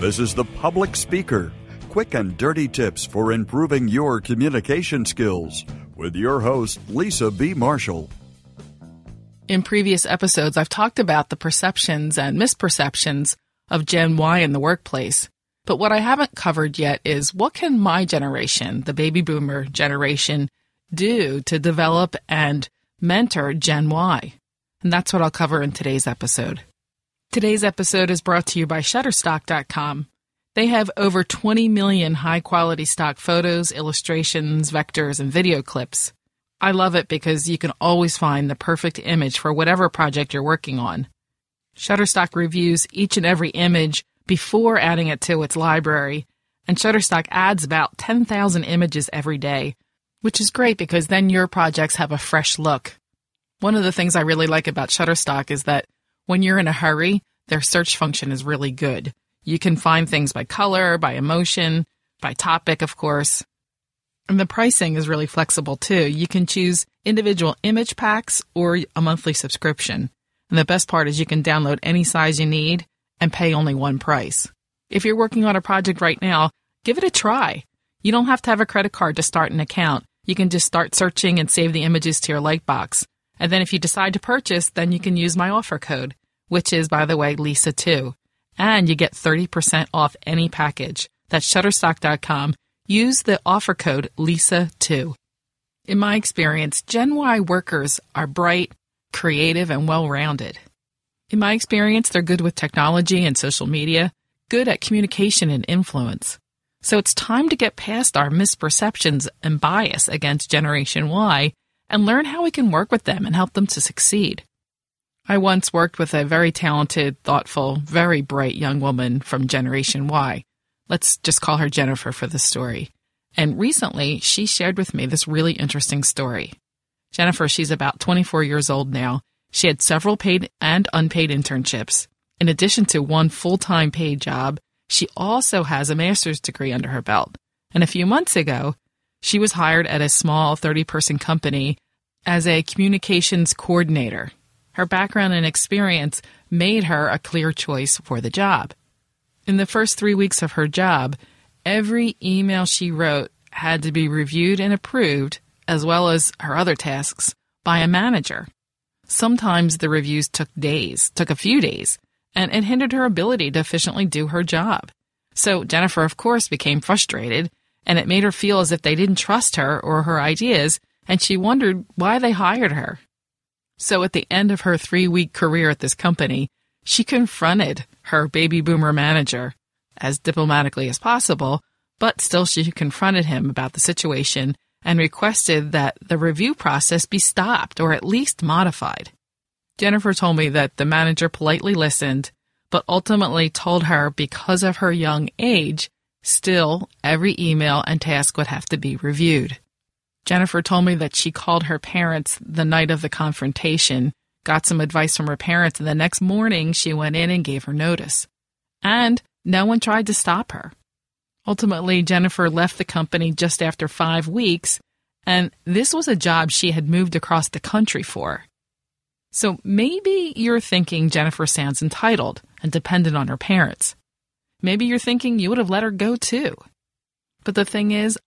This is The Public Speaker quick and dirty tips for improving your communication skills with your host, Lisa B. Marshall. In previous episodes, I've talked about the perceptions and misperceptions of Gen Y in the workplace. But what I haven't covered yet is what can my generation, the baby boomer generation, do to develop and mentor Gen Y? And that's what I'll cover in today's episode. Today's episode is brought to you by Shutterstock.com. They have over 20 million high quality stock photos, illustrations, vectors, and video clips. I love it because you can always find the perfect image for whatever project you're working on. Shutterstock reviews each and every image before adding it to its library, and Shutterstock adds about 10,000 images every day, which is great because then your projects have a fresh look. One of the things I really like about Shutterstock is that when you're in a hurry, their search function is really good. You can find things by color, by emotion, by topic, of course. And the pricing is really flexible too. You can choose individual image packs or a monthly subscription. And the best part is you can download any size you need and pay only one price. If you're working on a project right now, give it a try. You don't have to have a credit card to start an account. You can just start searching and save the images to your Lightbox. And then if you decide to purchase, then you can use my offer code, which is, by the way, Lisa2 and you get 30% off any package. That's shutterstock.com. Use the offer code LISA2. In my experience, Gen Y workers are bright, creative, and well rounded. In my experience, they're good with technology and social media, good at communication and influence. So it's time to get past our misperceptions and bias against Generation Y and learn how we can work with them and help them to succeed. I once worked with a very talented, thoughtful, very bright young woman from Generation Y. Let's just call her Jennifer for the story. And recently, she shared with me this really interesting story. Jennifer, she's about 24 years old now. She had several paid and unpaid internships. In addition to one full time paid job, she also has a master's degree under her belt. And a few months ago, she was hired at a small 30 person company as a communications coordinator. Her background and experience made her a clear choice for the job. In the first three weeks of her job, every email she wrote had to be reviewed and approved, as well as her other tasks, by a manager. Sometimes the reviews took days, took a few days, and it hindered her ability to efficiently do her job. So Jennifer, of course, became frustrated, and it made her feel as if they didn't trust her or her ideas, and she wondered why they hired her. So at the end of her three week career at this company, she confronted her baby boomer manager as diplomatically as possible, but still she confronted him about the situation and requested that the review process be stopped or at least modified. Jennifer told me that the manager politely listened, but ultimately told her because of her young age, still every email and task would have to be reviewed. Jennifer told me that she called her parents the night of the confrontation, got some advice from her parents, and the next morning she went in and gave her notice. And no one tried to stop her. Ultimately, Jennifer left the company just after five weeks, and this was a job she had moved across the country for. So maybe you're thinking Jennifer sounds entitled and dependent on her parents. Maybe you're thinking you would have let her go too. But the thing is,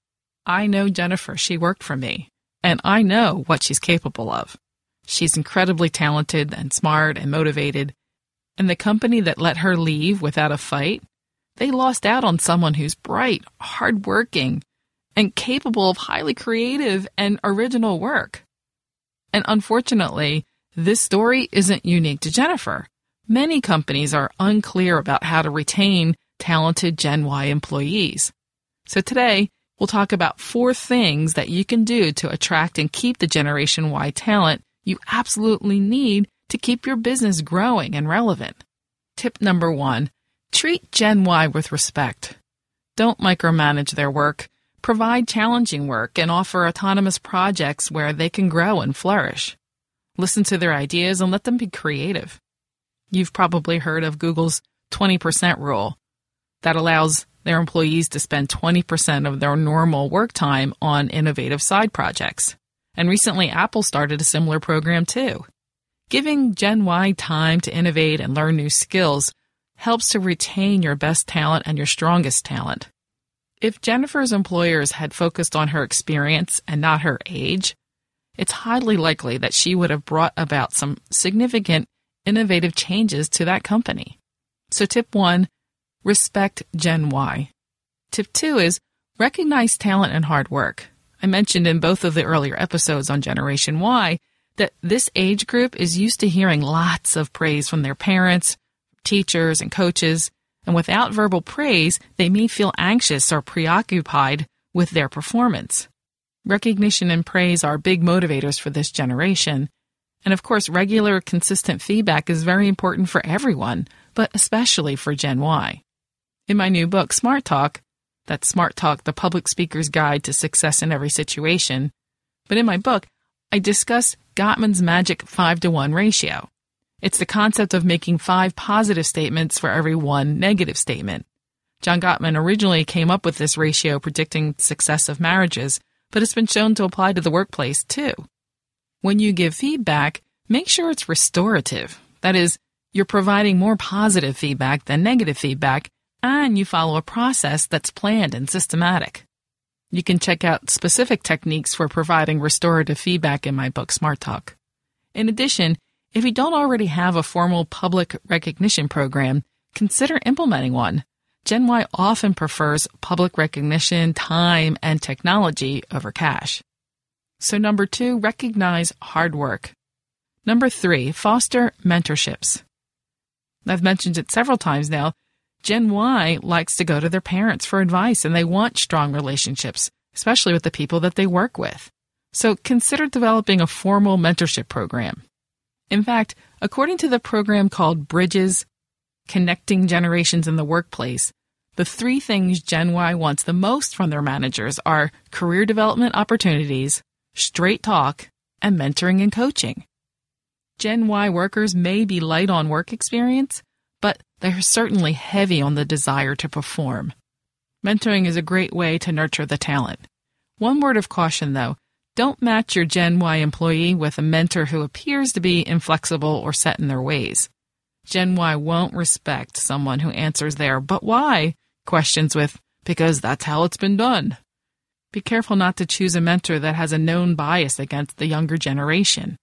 I know Jennifer. She worked for me, and I know what she's capable of. She's incredibly talented and smart and motivated. And the company that let her leave without a fight, they lost out on someone who's bright, hardworking, and capable of highly creative and original work. And unfortunately, this story isn't unique to Jennifer. Many companies are unclear about how to retain talented Gen Y employees. So today, We'll talk about four things that you can do to attract and keep the Generation Y talent you absolutely need to keep your business growing and relevant. Tip number one treat Gen Y with respect. Don't micromanage their work. Provide challenging work and offer autonomous projects where they can grow and flourish. Listen to their ideas and let them be creative. You've probably heard of Google's 20% rule that allows their employees to spend 20% of their normal work time on innovative side projects. And recently, Apple started a similar program too. Giving Gen Y time to innovate and learn new skills helps to retain your best talent and your strongest talent. If Jennifer's employers had focused on her experience and not her age, it's highly likely that she would have brought about some significant innovative changes to that company. So tip one, respect Gen Y. Tip two is recognize talent and hard work. I mentioned in both of the earlier episodes on Generation Y that this age group is used to hearing lots of praise from their parents, teachers, and coaches, and without verbal praise, they may feel anxious or preoccupied with their performance. Recognition and praise are big motivators for this generation. And of course, regular, consistent feedback is very important for everyone, but especially for Gen Y. In my new book, Smart Talk, that's Smart Talk, the public speaker's guide to success in every situation. But in my book, I discuss Gottman's magic 5 to 1 ratio. It's the concept of making five positive statements for every one negative statement. John Gottman originally came up with this ratio predicting success of marriages, but it's been shown to apply to the workplace too. When you give feedback, make sure it's restorative. That is, you're providing more positive feedback than negative feedback and you follow a process that's planned and systematic. You can check out specific techniques for providing restorative feedback in my book, Smart Talk. In addition, if you don't already have a formal public recognition program, consider implementing one. Gen Y often prefers public recognition, time, and technology over cash. So number two, recognize hard work. Number three, foster mentorships. I've mentioned it several times now, Gen Y likes to go to their parents for advice and they want strong relationships, especially with the people that they work with. So consider developing a formal mentorship program. In fact, according to the program called Bridges Connecting Generations in the Workplace, the three things Gen Y wants the most from their managers are career development opportunities, straight talk, and mentoring and coaching. Gen Y workers may be light on work experience, but they're certainly heavy on the desire to perform. Mentoring is a great way to nurture the talent. One word of caution though, don't match your Gen Y employee with a mentor who appears to be inflexible or set in their ways. Gen Y won't respect someone who answers their but why questions with because that's how it's been done. Be careful not to choose a mentor that has a known bias against the younger generation.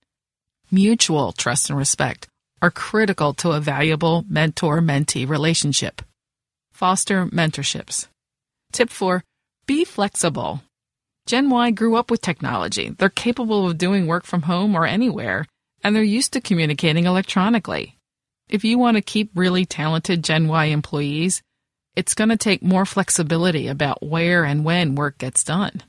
Mutual trust and respect are critical to a valuable mentor mentee relationship. Foster mentorships. Tip 4 Be flexible. Gen Y grew up with technology. They're capable of doing work from home or anywhere, and they're used to communicating electronically. If you want to keep really talented Gen Y employees, it's going to take more flexibility about where and when work gets done.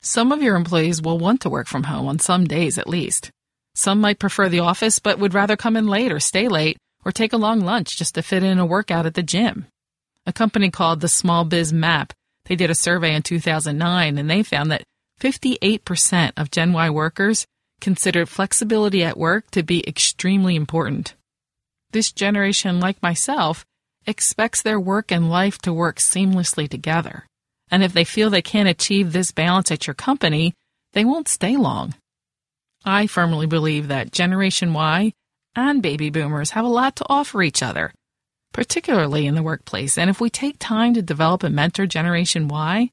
Some of your employees will want to work from home on some days at least. Some might prefer the office but would rather come in late or stay late or take a long lunch just to fit in a workout at the gym. A company called the Small Biz Map, they did a survey in 2009 and they found that 58% of Gen Y workers considered flexibility at work to be extremely important. This generation, like myself, expects their work and life to work seamlessly together. And if they feel they can't achieve this balance at your company, they won't stay long. I firmly believe that Generation Y and baby boomers have a lot to offer each other, particularly in the workplace. And if we take time to develop and mentor Generation Y,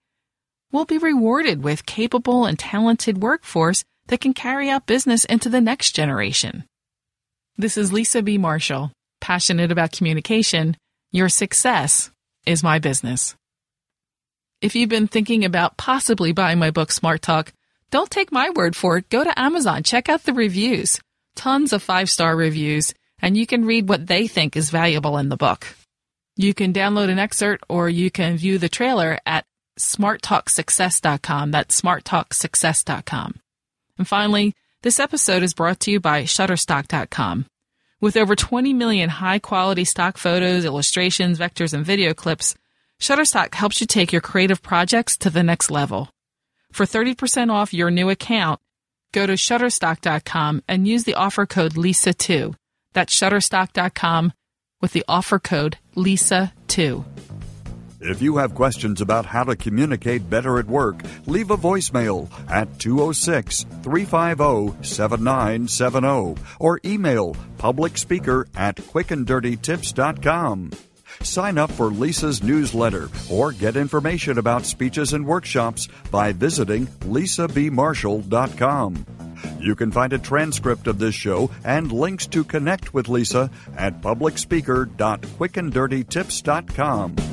we'll be rewarded with capable and talented workforce that can carry out business into the next generation. This is Lisa B. Marshall, passionate about communication. Your success is my business. If you've been thinking about possibly buying my book, Smart Talk, don't take my word for it. Go to Amazon, check out the reviews. Tons of five star reviews, and you can read what they think is valuable in the book. You can download an excerpt or you can view the trailer at smarttalksuccess.com. That's smarttalksuccess.com. And finally, this episode is brought to you by shutterstock.com. With over 20 million high quality stock photos, illustrations, vectors, and video clips, Shutterstock helps you take your creative projects to the next level. For 30% off your new account, go to shutterstock.com and use the offer code LISA2. That's shutterstock.com with the offer code LISA2. If you have questions about how to communicate better at work, leave a voicemail at 206 350 7970 or email publicspeaker at quickanddirtytips.com. Sign up for Lisa's newsletter or get information about speeches and workshops by visiting lisabmarshall.com. You can find a transcript of this show and links to connect with Lisa at publicspeaker.quickanddirtytips.com.